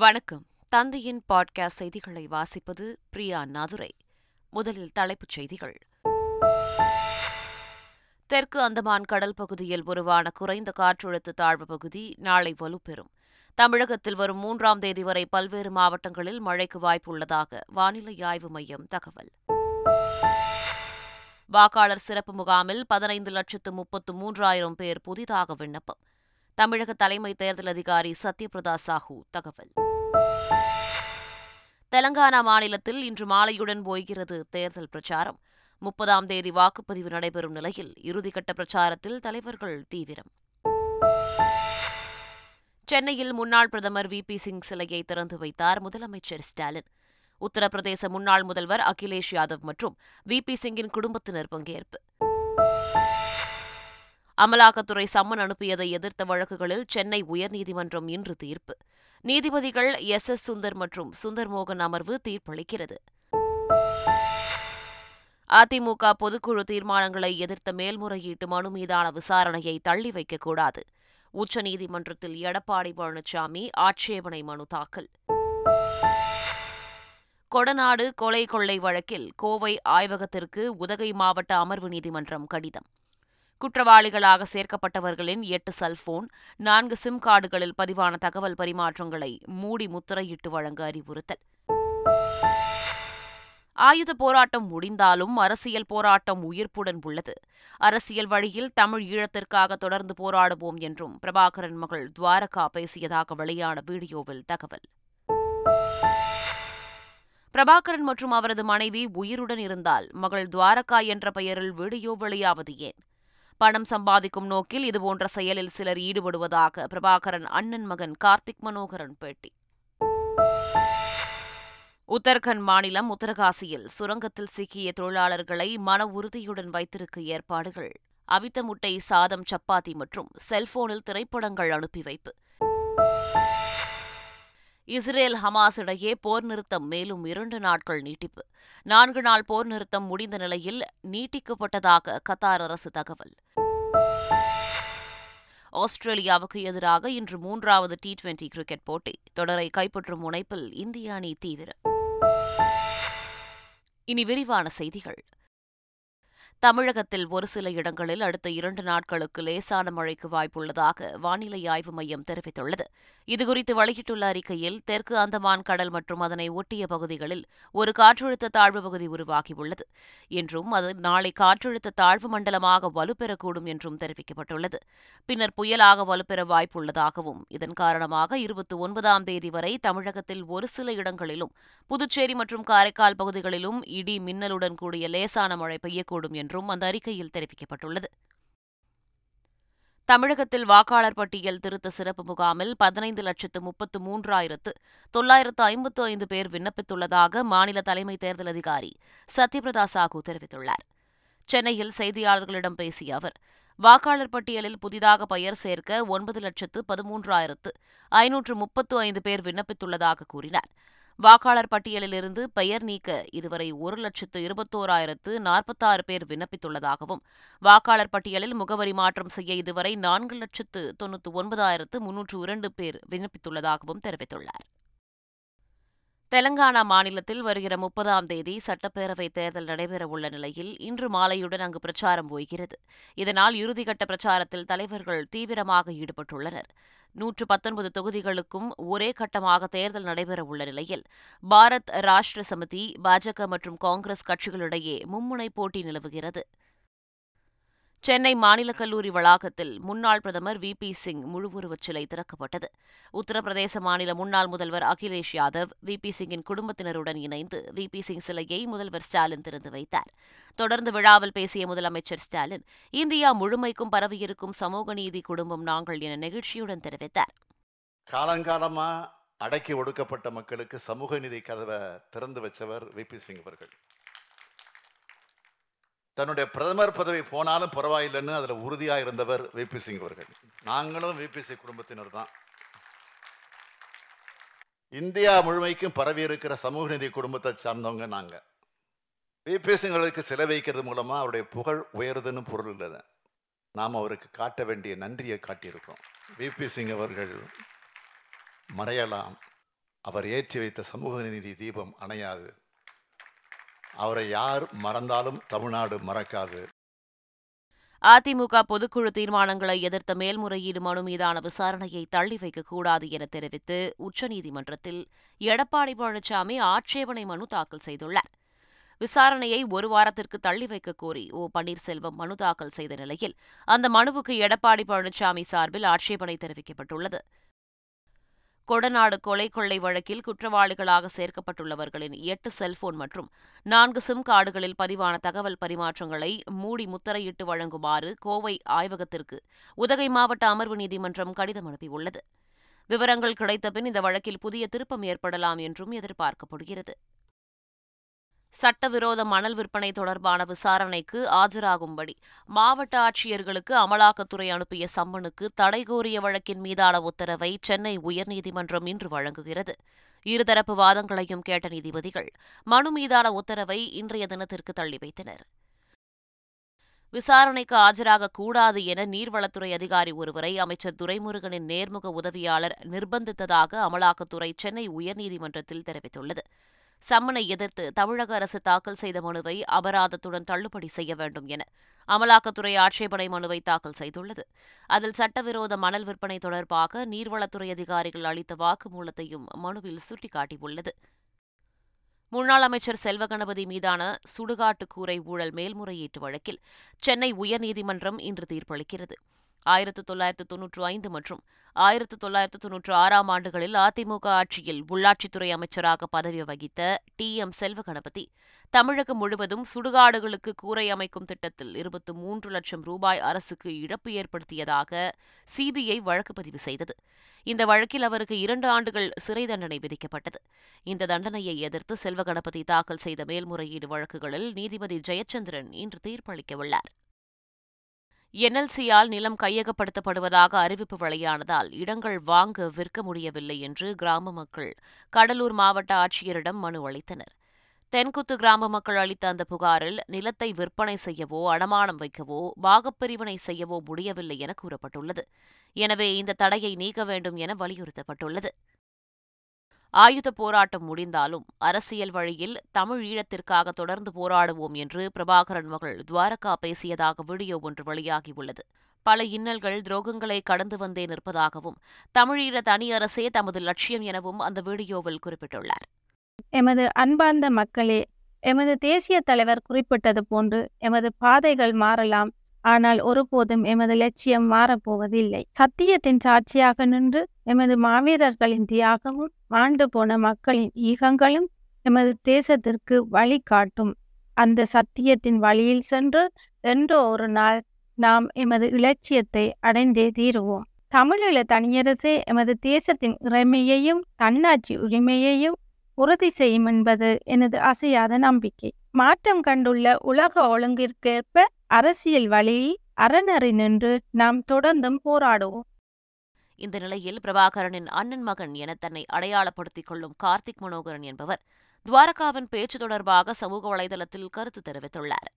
வணக்கம். தந்தையின் பாட்காஸ்ட் செய்திகளை வாசிப்பது பிரியா நாதுரை. முதலில் தலைப்புச் செய்திகள். தெற்கு அந்தமான் கடல் பகுதியில் உருவான குறைந்த காற்றழுத்த தாழ்வு பகுதி நாளை வலுப்பெறும். தமிழகத்தில் வரும் மூன்றாம் தேதி வரை பல்வேறு மாவட்டங்களில் மழைக்கு வாய்ப்புள்ளதாக வானிலை ஆய்வு மையம் தகவல். வாக்காளர் சிறப்பு முகாமில் பதினைந்து லட்சத்து முப்பத்து மூன்றாயிரம் பேர் புதிதாக விண்ணப்பம். தமிழக தலைமை தேர்தல் அதிகாரி சத்யபிரதா சாஹூ தகவல். தெலங்கானா மாநிலத்தில் இன்று மாலையுடன் போய்கிறது தேர்தல் பிரச்சாரம். முப்பதாம் தேதி வாக்குப்பதிவு நடைபெறும் நிலையில் இறுதிக்கட்ட பிரச்சாரத்தில் தலைவர்கள் தீவிரம். சென்னையில் முன்னாள் பிரதமர் வி. பி. சிங் சிலையை திறந்து வைத்தார் முதலமைச்சர் ஸ்டாலின். உத்தரப்பிரதேச முன்னாள் முதல்வர் அகிலேஷ் யாதவ் மற்றும் வி. பி. சிங்கின் குடும்பத்தினர் பங்கேற்பு. அமலாக்கத்துறை சம்மன் அனுப்பியதை எதிர்த்த வழக்குகளில் சென்னை உயர்நீதிமன்றம் இன்று தீர்ப்பு. நீதிபதிகள் எஸ். எஸ். சுந்தர் மற்றும் சுந்தர் மோகன் அமர்வு தீர்ப்பளிக்கிறது. அதிமுக பொதுக்குழு தீர்மானங்களை எதிர்த்த மேல்முறையீட்டு மனு மீதான விசாரணையை தள்ளி வைக்கக்கூடாது. உச்சநீதிமன்றத்தில் எடப்பாடி பழனிசாமி ஆட்சேபனை மனு தாக்கல். கொடநாடு கொலை கொள்ளை வழக்கில் கோவை ஆய்வகத்திற்கு உதகை மாவட்ட அமர்வு நீதிமன்றம் கடிதம். குற்றவாளிகளாக சேர்க்கப்பட்டவர்களின் எட்டு செல்போன் நான்கு சிம் கார்டுகளில் பதிவான தகவல் பரிமாற்றங்களை மூடி முத்திரையிட்டு வழங்க அறிவுறுத்தல். ஆயுத போராட்டம் முடிந்தாலும் அரசியல் போராட்டம் உயிர்ப்புடன் உள்ளது. அரசியல் வழியில் தமிழ் ஈழத்திற்காக தொடர்ந்து போராடுவோம் என்றும் பிரபாகரன் மகள் துவாரகா பேசியதாக வெளியான வீடியோவில் தகவல். பிரபாகரன் மற்றும் அவரது மனைவி உயிருடன் இருந்தால் மகள் துவாரகா என்ற பெயரில் வீடியோ வெளியாவது ஏன்? பணம் சம்பாதிக்கும் நோக்கில் இதுபோன்ற செயலில் சிலர் ஈடுபடுவதாக பிரபாகரன் அண்ணன் மகன் கார்த்திக் மனோகரன் பேட்டி. உத்தரகண்ட் மாநிலம் உத்தரகாசியில் சுரங்கத்தில் சிக்கிய தொழிலாளர்களை மன உறுதியுடன் வைத்திருக்க ஏற்பாடுகள். அவித்த முட்டை சாதம் சப்பாத்தி மற்றும் செல்போனில் திரைப்படங்கள் அனுப்பி வைப்பு. இஸ்ரேல் ஹமாஸ் இடையே போர் நிறுத்தம் மேலும் இரண்டு நாட்கள் நீட்டிப்பு. நான்கு நாள் போர் நிறுத்தம் முடிந்த நிலையில் நீட்டிக்கப்பட்டதாக கத்தார் அரசு தகவல். ஆஸ்திரேலியாவுக்கு எதிராக இன்று மூன்றாவது டி டுவெண்டி கிரிக்கெட் போட்டி. தொடரை கைப்பற்றும் முனைப்பில் இந்திய அணி தீவிரம் இனி விரிவான செய்திகள். தமிழகத்தில் ஒரு சில இடங்களில் அடுத்த இரண்டு நாட்களுக்கு லேசான மழைக்கு வாய்ப்புள்ளதாக வானிலை ஆய்வு மையம் தெரிவித்துள்ளது. இதுகுறித்து வெளியிட்டுள்ள அறிக்கையில் தெற்கு அந்தமான் கடல் மற்றும் அதனை ஒட்டிய பகுதிகளில் ஒரு காற்றழுத்த தாழ்வு பகுதி உருவாகியுள்ளது. என்றும் அது நாளை காற்றழுத்த தாழ்வு மண்டலமாக வலுப்பெறக்கூடும் என்றும் தெரிவிக்கப்பட்டுள்ளது. பின்னர் புயலாக வலுப்பெற வாய்ப்புள்ளதாகவும் இதன் காரணமாக இருபத்தி ஒன்பதாம் தேதி வரை தமிழகத்தில் ஒரு சில இடங்களிலும் புதுச்சேரி மற்றும் காரைக்கால் பகுதிகளிலும் இடி மின்னலுடன் கூடிய லேசான மழை பெய்யக்கூடும் என்று என்றும் அந்த அறிக்கையில் தெரிவிக்கப்பட்டுள்ளது. தமிழகத்தில் வாக்காளர் பட்டியல் திருத்த சிறப்பு முகாமில் பதினைந்து லட்சத்து முப்பத்து மூன்றாயிரத்து தொள்ளாயிரத்து ஐம்பத்து ஐந்து பேர் விண்ணப்பித்துள்ளதாக மாநில தலைமை தேர்தல் அதிகாரி சத்யபிரதா சாஹூ தெரிவித்துள்ளார். சென்னையில் செய்தியாளர்களிடம் பேசிய அவர் வாக்காளர் பட்டியலில் புதிதாக பெயர் சேர்க்க ஒன்பது லட்சத்து பதிமூன்றாயிரத்து ஐநூற்று முப்பத்து ஐந்து பேர் விண்ணப்பித்துள்ளதாக கூறினார். வாக்காளர் பட்டியலிலிருந்து பெயர் நீக்க இதுவரை ஒரு லட்சத்து இருபத்தோராயிரத்து நாற்பத்தாறு பேர் விண்ணப்பித்துள்ளதாகவும் வாக்காளர் பட்டியலில் முகவரி மாற்றம் செய்ய இதுவரை நான்கு லட்சத்து தொன்னூற்று ஒன்பதாயிரத்து முன்னூற்று இரண்டு பேர் விண்ணப்பித்துள்ளதாகவும் தெரிவித்துள்ளார். தெலங்கானா மாநிலத்தில் வருகிற முப்பதாம் தேதி சட்டப்பேரவைத் தேர்தல் நடைபெறவுள்ள நிலையில் இன்று மாலையுடன் அங்கு பிரச்சாரம் ஓய்கிறது. இதனால் இறுதிக்கட்ட பிரச்சாரத்தில் தலைவர்கள் தீவிரமாக ஈடுபட்டுள்ளனர். நூற்று பத்தொன்பது தொகுதிகளுக்கும் ஒரே கட்டமாக தேர்தல் நடைபெறவுள்ள நிலையில் பாரத் ராஷ்டிர சமிதி பாஜக மற்றும் காங்கிரஸ் கட்சிகளிடையே மும்முனை போட்டி நிலவுகிறது. சென்னை மாநில கல்லூரி வளாகத்தில் முன்னாள் பிரதமர் வி. பி. சிங் முழுவுருவச் சிலை திறக்கப்பட்டது. உத்தரப்பிரதேச மாநில முன்னாள் முதல்வர் அகிலேஷ் யாதவ் வி. பி. சிங்கின் குடும்பத்தினருடன் இணைந்து வி. பி. சிங் சிலையை முதல்வர் ஸ்டாலின் திறந்து வைத்தார். தொடர்ந்து விழாவில் பேசிய முதலமைச்சர் ஸ்டாலின் இந்தியா முழுமைக்கும் பரவியிருக்கும் சமூக நீதி குடும்பம் நாங்கள் என நெகிழ்ச்சியுடன் தெரிவித்தார். காலங்காலமா அடக்கி ஒடுக்கப்பட்ட மக்களுக்கு சமூக நீதி கதவை திறந்து வச்சவர் வி. பி. சிங் அவர்கள். தன்னுடைய பிரதமர் பதவி போனாலும் பரவாயில்லைன்னு அதில் உறுதியாக இருந்தவர் விபி சிங் அவர்கள். நாங்களும் விபி சிங் குடும்பத்தினர் தான். இந்தியா முழுமைக்கும் பரவி இருக்கிற சமூக நிதி குடும்பத்தை சார்ந்தவங்க நாங்கள் விபி சிங் அவர்களுக்கு சிலை வைக்கிறது மூலமாக அவருடைய புகழ் உயருதுன்னு பொருள் இல்லை. நாம் அவருக்கு காட்ட வேண்டிய நன்றியை காட்டியிருக்கிறோம். விபி சிங் அவர்கள் மறையலாம். அவர் ஏற்றி வைத்த சமூக நீதி தீபம் அணையாது. அவரை யார் மறந்தாலும் தமிழ்நாடு மறக்காது. அதிமுக பொதுக்குழு தீர்மானங்களை எதிர்த்த மேல்முறையீடு மனு மீதான விசாரணையை தள்ளி வைக்கக்கூடாது என தெரிவித்து உச்சநீதிமன்றத்தில் எடப்பாடி பழனிசாமி ஆட்சேபனை மனு தாக்கல் செய்துள்ளார். விசாரணையை ஒரு வாரத்திற்கு தள்ளி வைக்க கோரி ஓ பன்னீர்செல்வம் மனு தாக்கல் செய்த நிலையில் அந்த மனுவுக்கு எடப்பாடி பழனிசாமி சார்பில் ஆட்சேபனை தெரிவிக்கப்பட்டுள்ளது. கொடநாடு கொலை கொள்ளை வழக்கில் குற்றவாளிகளாக சேர்க்கப்பட்டுள்ளவர்களின் எட்டு செல்போன் மற்றும் நான்கு சிம் கார்டுகளில் பதிவான தகவல் பரிமாற்றங்களை மூடி முத்திரையிட்டு வழங்குமாறு கோவை ஆய்வகத்திற்கு உதகை மாவட்ட அமர்வு நீதிமன்றம் கடிதம் அனுப்பியுள்ளது. விவரங்கள் கிடைத்தபின் இந்த வழக்கில் புதிய திருப்பம் ஏற்படலாம் என்றும் எதிர்பார்க்கப்படுகிறது. சட்டவிரோத மணல் விற்பனை தொடர்பான விசாரணைக்கு ஆஜராகும்படி மாவட்ட ஆட்சியர்களுக்கு அமலாக்கத்துறை அனுப்பிய சம்மனுக்கு தடை கோரிய வழக்கின் மீதான உத்தரவை சென்னை உயர்நீதிமன்றம் இன்று வழங்குகிறது. இருதரப்பு வாதங்களையும் கேட்ட நீதிபதிகள் மனு மீதான உத்தரவை இன்றைய தினத்திற்கு தள்ளி வைத்தனர். விசாரணைக்கு ஆஜராகக்கூடாது என நீர்வளத்துறை அதிகாரி ஒருவரை அமைச்சர் துரைமுருகனின் நேர்முக உதவியாளர் நிர்பந்தித்ததாக அமலாக்கத்துறை சென்னை உயர்நீதிமன்றத்தில் தெரிவித்துள்ளது. சம்மனை எதிர்த்து தமிழக அரசு தாக்கல் செய்த மனுவை அபராதத்துடன் தள்ளுபடி செய்ய வேண்டும் என அமலாக்கத்துறை ஆட்சேபனை மனுவை தாக்கல் செய்துள்ளது. அதில் சட்டவிரோத மணல் விற்பனை தொடர்பாக நீர்வளத்துறை அதிகாரிகள் அளித்த வாக்குமூலத்தையும் மனுவில் சுட்டிக்காட்டியுள்ளது. முன்னாள் அமைச்சர் செல்வகணபதி மீதான சுடுகாட்டு கூரை ஊழல் மேல்முறையீட்டு வழக்கில் சென்னை உயர்நீதிமன்றம் இன்று தீர்ப்பளிக்கிறது. ஆயிரத்து தொள்ளாயிரத்து தொன்னூற்று ஐந்து மற்றும் ஆயிரத்து தொள்ளாயிரத்து தொன்னூற்று ஆறாம் ஆண்டுகளில் அதிமுக ஆட்சியில் உள்ளாட்சித்துறை அமைச்சராக பதவி வகித்த டி. எம். செல்வகணபதி தமிழகம் முழுவதும் சுடுகாடுகளுக்கு கூரை அமைக்கும் திட்டத்தில் இருபத்து மூன்று லட்சம் ரூபாய் அரசுக்கு இழப்பு ஏற்படுத்தியதாக சிபிஐ வழக்கு பதிவு செய்தது. இந்த வழக்கில் அவருக்கு இரண்டு ஆண்டுகள் சிறை தண்டனை விதிக்கப்பட்டது. இந்த தண்டனையை எதிர்த்து செல்வகணபதி தாக்கல் செய்த மேல்முறையீடு வழக்குகளில் நீதிபதி ஜெயச்சந்திரன் இன்று தீர்ப்பளிக்கவுள்ளார் என்எல்சியால் நிலம் கையகப்படுத்தப்படுவதாக அறிவிப்பு வெளியானதால் இடங்கள் வாங்க விற்க முடியவில்லை என்று கிராம மக்கள் கடலூர் மாவட்ட ஆட்சியரிடம் மனு அளித்தனர். தென்குத்து கிராம மக்கள் அளித்த அந்த புகாரில் நிலத்தை விற்பனை செய்யவோ அடமானம் வைக்கவோ பாகப்பிரிவினை செய்யவோ முடியவில்லை என கூறப்பட்டுள்ளது. எனவே இந்த தடையை நீக்க வேண்டும் என வலியுறுத்தப்பட்டுள்ளது. ஆயுத போராட்டம் முடிந்தாலும் அரசியல் வழியில் தமிழ் ஈழத்திற்காக தொடர்ந்து போராடுவோம் என்று பிரபாகரன் மகள் துவாரகா பேசியதாக வீடியோ ஒன்று வெளியாகியுள்ளது. பல இன்னல்கள் துரோகங்களை கடந்து வந்தே நிற்பதாகவும் தமிழீழ தனி அரசே தமது லட்சியம் எனவும் அந்த வீடியோவில் குறிப்பிட்டுள்ளார். எமது அன்பார்ந்த மக்களே எமது தேசிய தலைவர் குறிப்பிட்டது போன்று எமது பாதைகள் மாறலாம் ஆனால் ஒருபோதும் எமது லட்சியம் மாறப்போவதில்லை. சத்தியத்தின் சாட்சியாக நின்று எமது மாவீரர்களின் தியாகமும் ஆண்டு போன மக்களின் ஈகங்களும் எமது தேசத்திற்கு வழி காட்டும். அந்த சத்தியத்தின் வழியில் சென்று என்றோ ஒரு நாள் நாம் எமது இலட்சியத்தை அடைந்தே தீருவோம். தமிழீழ தனியரசே எமது தேசத்தின் இறைமையையும் தன்னாட்சி உரிமையையும் உறுதி செய்யும் என்பது எனது அசையாத நம்பிக்கை. மாற்றம் கண்டுள்ள உலக ஒழுங்கிற்கேற்ப அரசியல் வழியில் அறநறி நின்று நாம் தொடர்ந்தும் போராடுவோம். இந்த நிலையில் பிரபாகரனின் அண்ணன் மகன் என தன்னை அடையாளப்படுத்திக் கொள்ளும் கார்த்திக் மனோகரன் என்பவர் துவாரகாவின் பேச்சு தொடர்பாக சமூக வலைதளத்தில் கருத்து தெரிவித்துள்ளார்.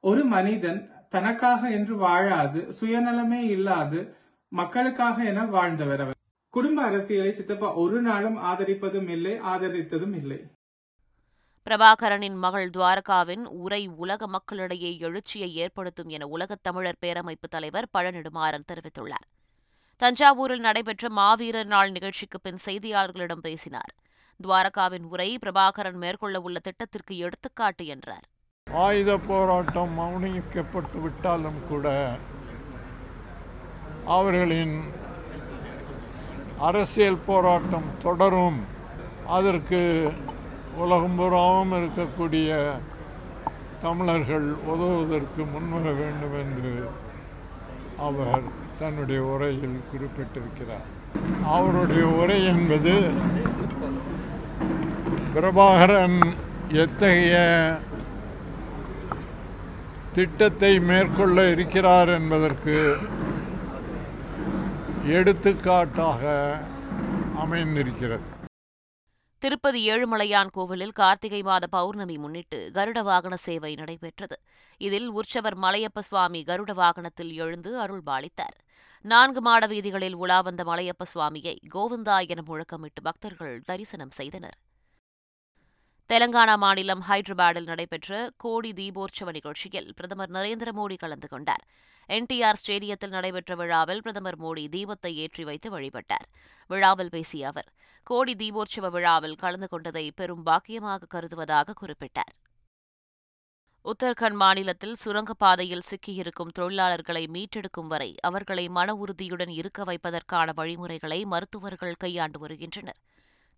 ஒரு மனிதன் தனக்காக என்று வாழாது சுயநலமே இல்லாது மக்களுக்காக என வாழ்ந்தவர் அவர். குடும்ப அரசியலை சித்தப்பா ஒரு நாளும் ஆதரிப்பதும் இல்லை ஆதரித்ததும் இல்லை. பிரபாகரனின் மகள் துவாரகாவின் உரை உலக மக்களிடையே எழுச்சியை ஏற்படுத்தும் என உலகத் தமிழர் பேரமைப்பு தலைவர் பழநெடுமாறன் தெரிவித்துள்ளார். தஞ்சாவூரில் நடைபெற்ற மாவீரர் நாள் நிகழ்ச்சிக்கு பின் செய்தியாளர்களிடம் பேசினார். துவாரகாவின் உரை பிரபாகரன் மேற்கொள்ள உள்ள திட்டத்திற்கு எடுத்துக்காட்டு என்றார். ஆயுத போராட்டம் மௌனிக்கப்பட்டு விட்டாலும் கூட அவர்களின் அரசியல் போராட்டம் தொடரும். அதற்கு உலகம் பூராவும் இருக்கக்கூடிய தமிழர்கள் உதவுவதற்கு முன்வர வேண்டும் என்று அவர் தன்னுடைய உரையில் குறிப்பிட்டிருக்கிறார். அவருடைய உரை என்பது பிரபாகரன் எத்தகைய திட்டத்தை மேற்கொள்ள இருக்கிறார் என்பதற்கு எடுத்துக்காட்டாக அமைந்திருக்கிறது. திருப்பதி ஏழுமலையான் கோவிலில் கார்த்திகை மாத பௌர்ணமி முன்னிட்டு கருட வாகன சேவை நடைபெற்றது. இதில் உற்சவர் மலையப்ப சுவாமி கருட வாகனத்தில் எழுந்து அருள்பாலித்தார். நான்கு மாட வீதிகளில் உலா வந்த மலையப்ப சுவாமியை கோவிந்தா என முழக்கமிட்டு பக்தர்கள் தரிசனம் செய்தனர். தெலங்கானா மாநிலம் ஹைதராபாத்தில் நடைபெற்ற கோடி தீபோற்சவ நிகழ்ச்சியில் பிரதமர் நரேந்திர மோடி கலந்து கொண்டார். என்டிஆர் ஸ்டேடியத்தில் நடைபெற்ற விழாவில் பிரதமர் மோடி தீபத்தை ஏற்றி வைத்து வழிபட்டார். விழாவில் பேசிய அவர் கோடி தீபோற்சவ விழாவில் கலந்து கொண்டதை பெரும் பாக்கியமாக கருதுவதாக குறிப்பிட்டார். உத்தரகண்ட் மாநிலத்தில் சுரங்கப்பாதையில் சிக்கியிருக்கும் தொழிலாளர்களை மீட்டெடுக்கும் வரை அவர்களை மன உறுதியுடன் இருக்க வைப்பதற்கான வழிமுறைகளை மருத்துவர்கள் கையாண்டு வருகின்றனர்.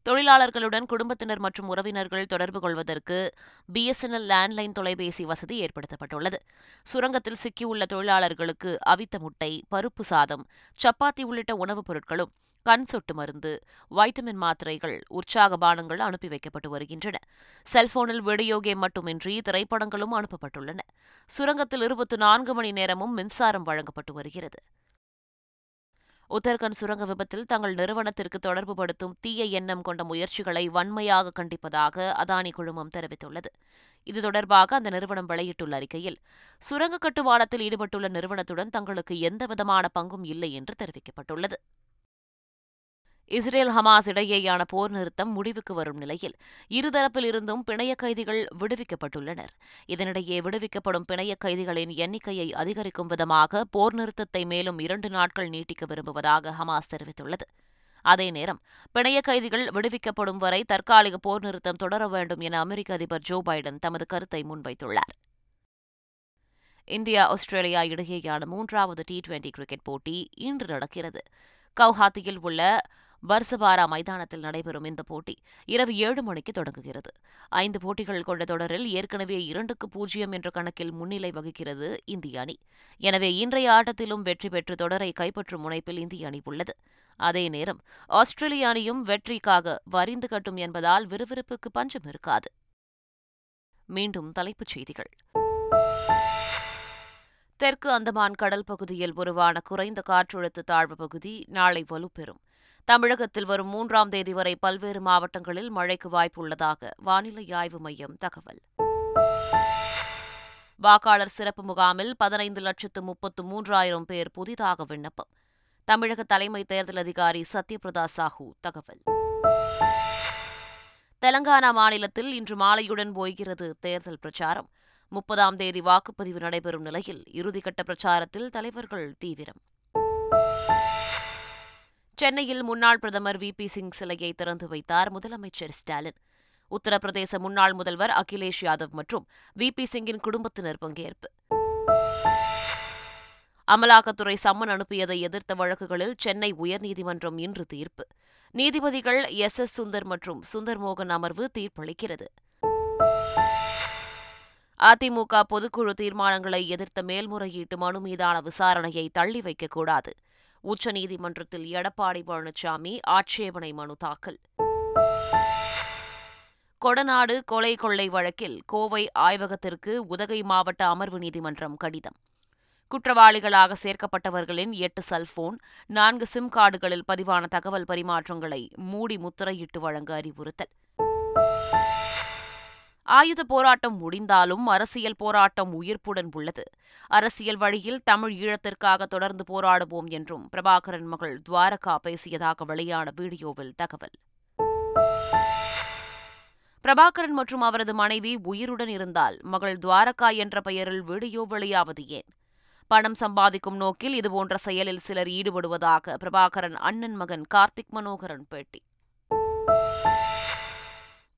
தொழிலாளர்களுடன் குடும்பத்தினர் மற்றும் உறவினர்கள் தொடர்பு கொள்வதற்கு பிஎஸ்என்எல் லேண்ட்லைன் தொலைபேசி வசதி ஏற்படுத்தப்பட்டுள்ளது. சுரங்கத்தில் சிக்கியுள்ள தொழிலாளர்களுக்கு அவித்த முட்டை பருப்பு சாதம் சப்பாத்தி உள்ளிட்ட உணவுப் பொருட்களும் கண் சொட்டு மருந்து வைட்டமின் மாத்திரைகள் உற்சாக பானங்கள் அனுப்பி வைக்கப்பட்டு வருகின்றன. செல்போனில் வீடியோ கேம் மட்டுமின்றி திரைப்படங்களும் அனுப்பப்பட்டுள்ளன. சுரங்கத்தில் இருபத்தி நான்கு மணி நேரமும் மின்சாரம் வழங்கப்பட்டு வருகிறது. உத்தரகண்ட் சுரங்க விபத்தில் தங்கள் நிறுவனத்திற்கு தொடர்புபடுத்தும் தீய எண்ணம் கொண்ட முயற்சிகளை வன்மையாக கண்டிப்பதாக அதானி குழுமம் தெரிவித்துள்ளது. இது தொடர்பாக அந்த நிறுவனம் வெளியிட்டுள்ள அறிக்கையில் சுரங்க கட்டுமானத்தில் ஈடுபட்டுள்ள நிறுவனத்துடன் தங்களுக்கு எந்தவிதமான பங்கும் இல்லை என்று தெரிவிக்கப்பட்டுள்ளது. இஸ்ரேல் ஹமாஸ் இடையேயான போர் நிறுத்தம் முடிவுக்கு வரும் நிலையில் இருதரப்பில் இருந்தும் பிணைய கைதிகள் விடுவிக்கப்பட்டுள்ளனர். இதனிடையே விடுவிக்கப்படும் பிணைய கைதிகளின் எண்ணிக்கையை அதிகரிக்கும் விதமாக போர் நிறுத்தத்தை மேலும் இரண்டு நாட்கள் நீட்டிக்க விரும்புவதாக ஹமாஸ் தெரிவித்துள்ளது. அதே நேரம் பிணைய கைதிகள் விடுவிக்கப்படும் வரை தற்காலிக போர் நிறுத்தம் தொடர வேண்டும் என அமெரிக்க அதிபர் ஜோ பைடன் தமது கருத்தை முன்வைத்துள்ளார். இந்தியா ஆஸ்திரேலியா இடையேயான மூன்றாவது டி டுவெண்டி கிரிக்கெட் போட்டி இன்று நடக்கிறது. கவுஹாத்தியில் உள்ள வர்சபாரா மைதானத்தில் நடைபெறும் இந்த போட்டி இரவு ஏழு மணிக்கு தொடங்குகிறது. ஐந்து போட்டிகள் கொண்ட தொடரில் ஏற்கனவே இரண்டுக்கு பூஜ்ஜியம் என்ற கணக்கில் முன்னிலை வகிக்கிறது இந்திய அணி. எனவே இன்றைய ஆட்டத்திலும் வெற்றி பெற்று தொடரை கைப்பற்றும் முனைப்பில் இந்திய அணி உள்ளது. அதே நேரம் ஆஸ்திரேலிய அணியும் வெற்றிக்காக வரிந்து கட்டும் என்பதால் விறுவிறுப்புக்கு பஞ்சம் இருக்காது. மீண்டும் தலைப்புச் செய்திகள். தெற்கு அந்தமான் கடல் பகுதியில் உருவான குறைந்த காற்றழுத்த தாழ்வு பகுதி நாளை வலுப்பெறும். தமிழகத்தில் வரும் மூன்றாம் தேதி வரை பல்வேறு மாவட்டங்களில் மழைக்கு வாய்ப்புள்ளதாக வானிலை ஆய்வு மையம் தகவல். வாக்காளர் சிறப்பு முகாமில் பதினைந்து லட்சத்து முப்பத்து மூன்றாயிரம் பேர் புதிதாக விண்ணப்பம். தமிழக தலைமை தேர்தல் அதிகாரி சத்யபிரதா சாஹூ தகவல். தெலங்கானா மாநிலத்தில் இன்று மாலையுடன் ஓய்கிறது தேர்தல் பிரச்சாரம். முப்பதாம் தேதி வாக்குப்பதிவு நடைபெறும் நிலையில் இறுதிக்கட்ட பிரச்சாரத்தில் தலைவர்கள் தீவிரம். சென்னையில் முன்னாள் பிரதமர் வி. பி. சிங் சிலையை திறந்து வைத்தார் முதலமைச்சர் ஸ்டாலின். உத்தரப்பிரதேச முன்னாள் முதல்வர் அகிலேஷ் யாதவ் மற்றும் வி. பி. சிங்கின் குடும்பத்தினர் பங்கேற்பு. அமலாக்கத்துறை சம்மன் அனுப்பியதை எதிர்த்த வழக்குகளில் சென்னை உயர்நீதிமன்றம் இன்று தீர்ப்பு. நீதிபதிகள் எஸ். எஸ். சுந்தர் மற்றும் சுந்தர் மோகன் அமர்வு தீர்ப்பளிக்கிறது. அதிமுக பொதுக்குழு தீர்மானங்களை எதிர்த்த மேல்முறையீட்டு மனு மீதான விசாரணையை தள்ளி வைக்கக்கூடாது உச்சநீதிமன்றத்தில் எடப்பாடி பழனிசாமி ஆட்சேபனை மனு தாக்கல். கொடநாடு கொலை கொள்ளை வழக்கில் கோவை ஆய்வகத்திற்கு உதகை மாவட்ட அமர்வு நீதிமன்றம் கடிதம். குற்றவாளிகளாக சேர்க்கப்பட்டவர்களின் எட்டு செல்போன் நான்கு சிம் கார்டுகளில் பதிவான தகவல் பரிமாற்றங்களை மூடி முத்திரையிட்டு வழங்க அறிவுறுத்தல். ஆயுத போராட்டம் முடிந்தாலும் அரசியல் போராட்டம் உயிர்ப்புடன் உள்ளது. அரசியல் வழியில் தமிழ் ஈழத்திற்காக தொடர்ந்து போராடுவோம் என்றும் பிரபாகரன் மகள் துவாரகா பேசியதாக வெளியான வீடியோவில் தகவல். பிரபாகரன் மற்றும் அவரது மனைவி உயிருடன் இருந்தால் மகள் துவாரகா என்ற பெயரில் வீடியோ வெளியாவது ஏன்? பணம் சம்பாதிக்கும் நோக்கில் இதுபோன்ற செயலில் சிலர் ஈடுபடுவதாக பிரபாகரன் அண்ணன் மகன் கார்த்திக் மனோகரன் பேட்டி.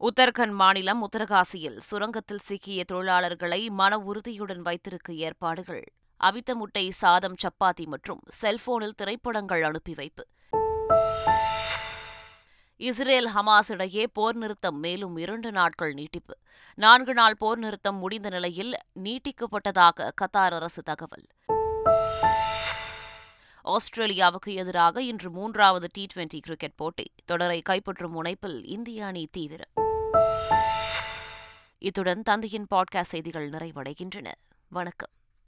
உத்தரகண்ட் மாநிலம் உத்தரகாசியில் சுரங்கத்தில் சிக்கிய தொழிலாளர்களை மன உறுதியுடன் வைத்திருக்க ஏற்பாடுகள். அவித்த முட்டை சாதம் சப்பாத்தி மற்றும் செல்போனில் திரைப்படங்கள் அனுப்பி வைப்பு. இஸ்ரேல் ஹமாஸ் இடையே போர் நிறுத்தம் மேலும் இரண்டு நாட்கள் நீட்டிப்பு. நான்கு நாள் போர் நிறுத்தம் முடிந்த நிலையில் நீட்டிக்கப்பட்டதாக கத்தார் அரசு தகவல். ஆஸ்திரேலியாவுக்கு எதிராக இன்று மூன்றாவது டி டுவெண்டி கிரிக்கெட் போட்டி. தொடரை கைப்பற்றும் முனைப்பில் இந்திய அணி தீவிரம். இத்துடன் தந்தையின் பாட்காஸ்ட் செய்திகள் நிறைவடைகின்றன. வணக்கம்.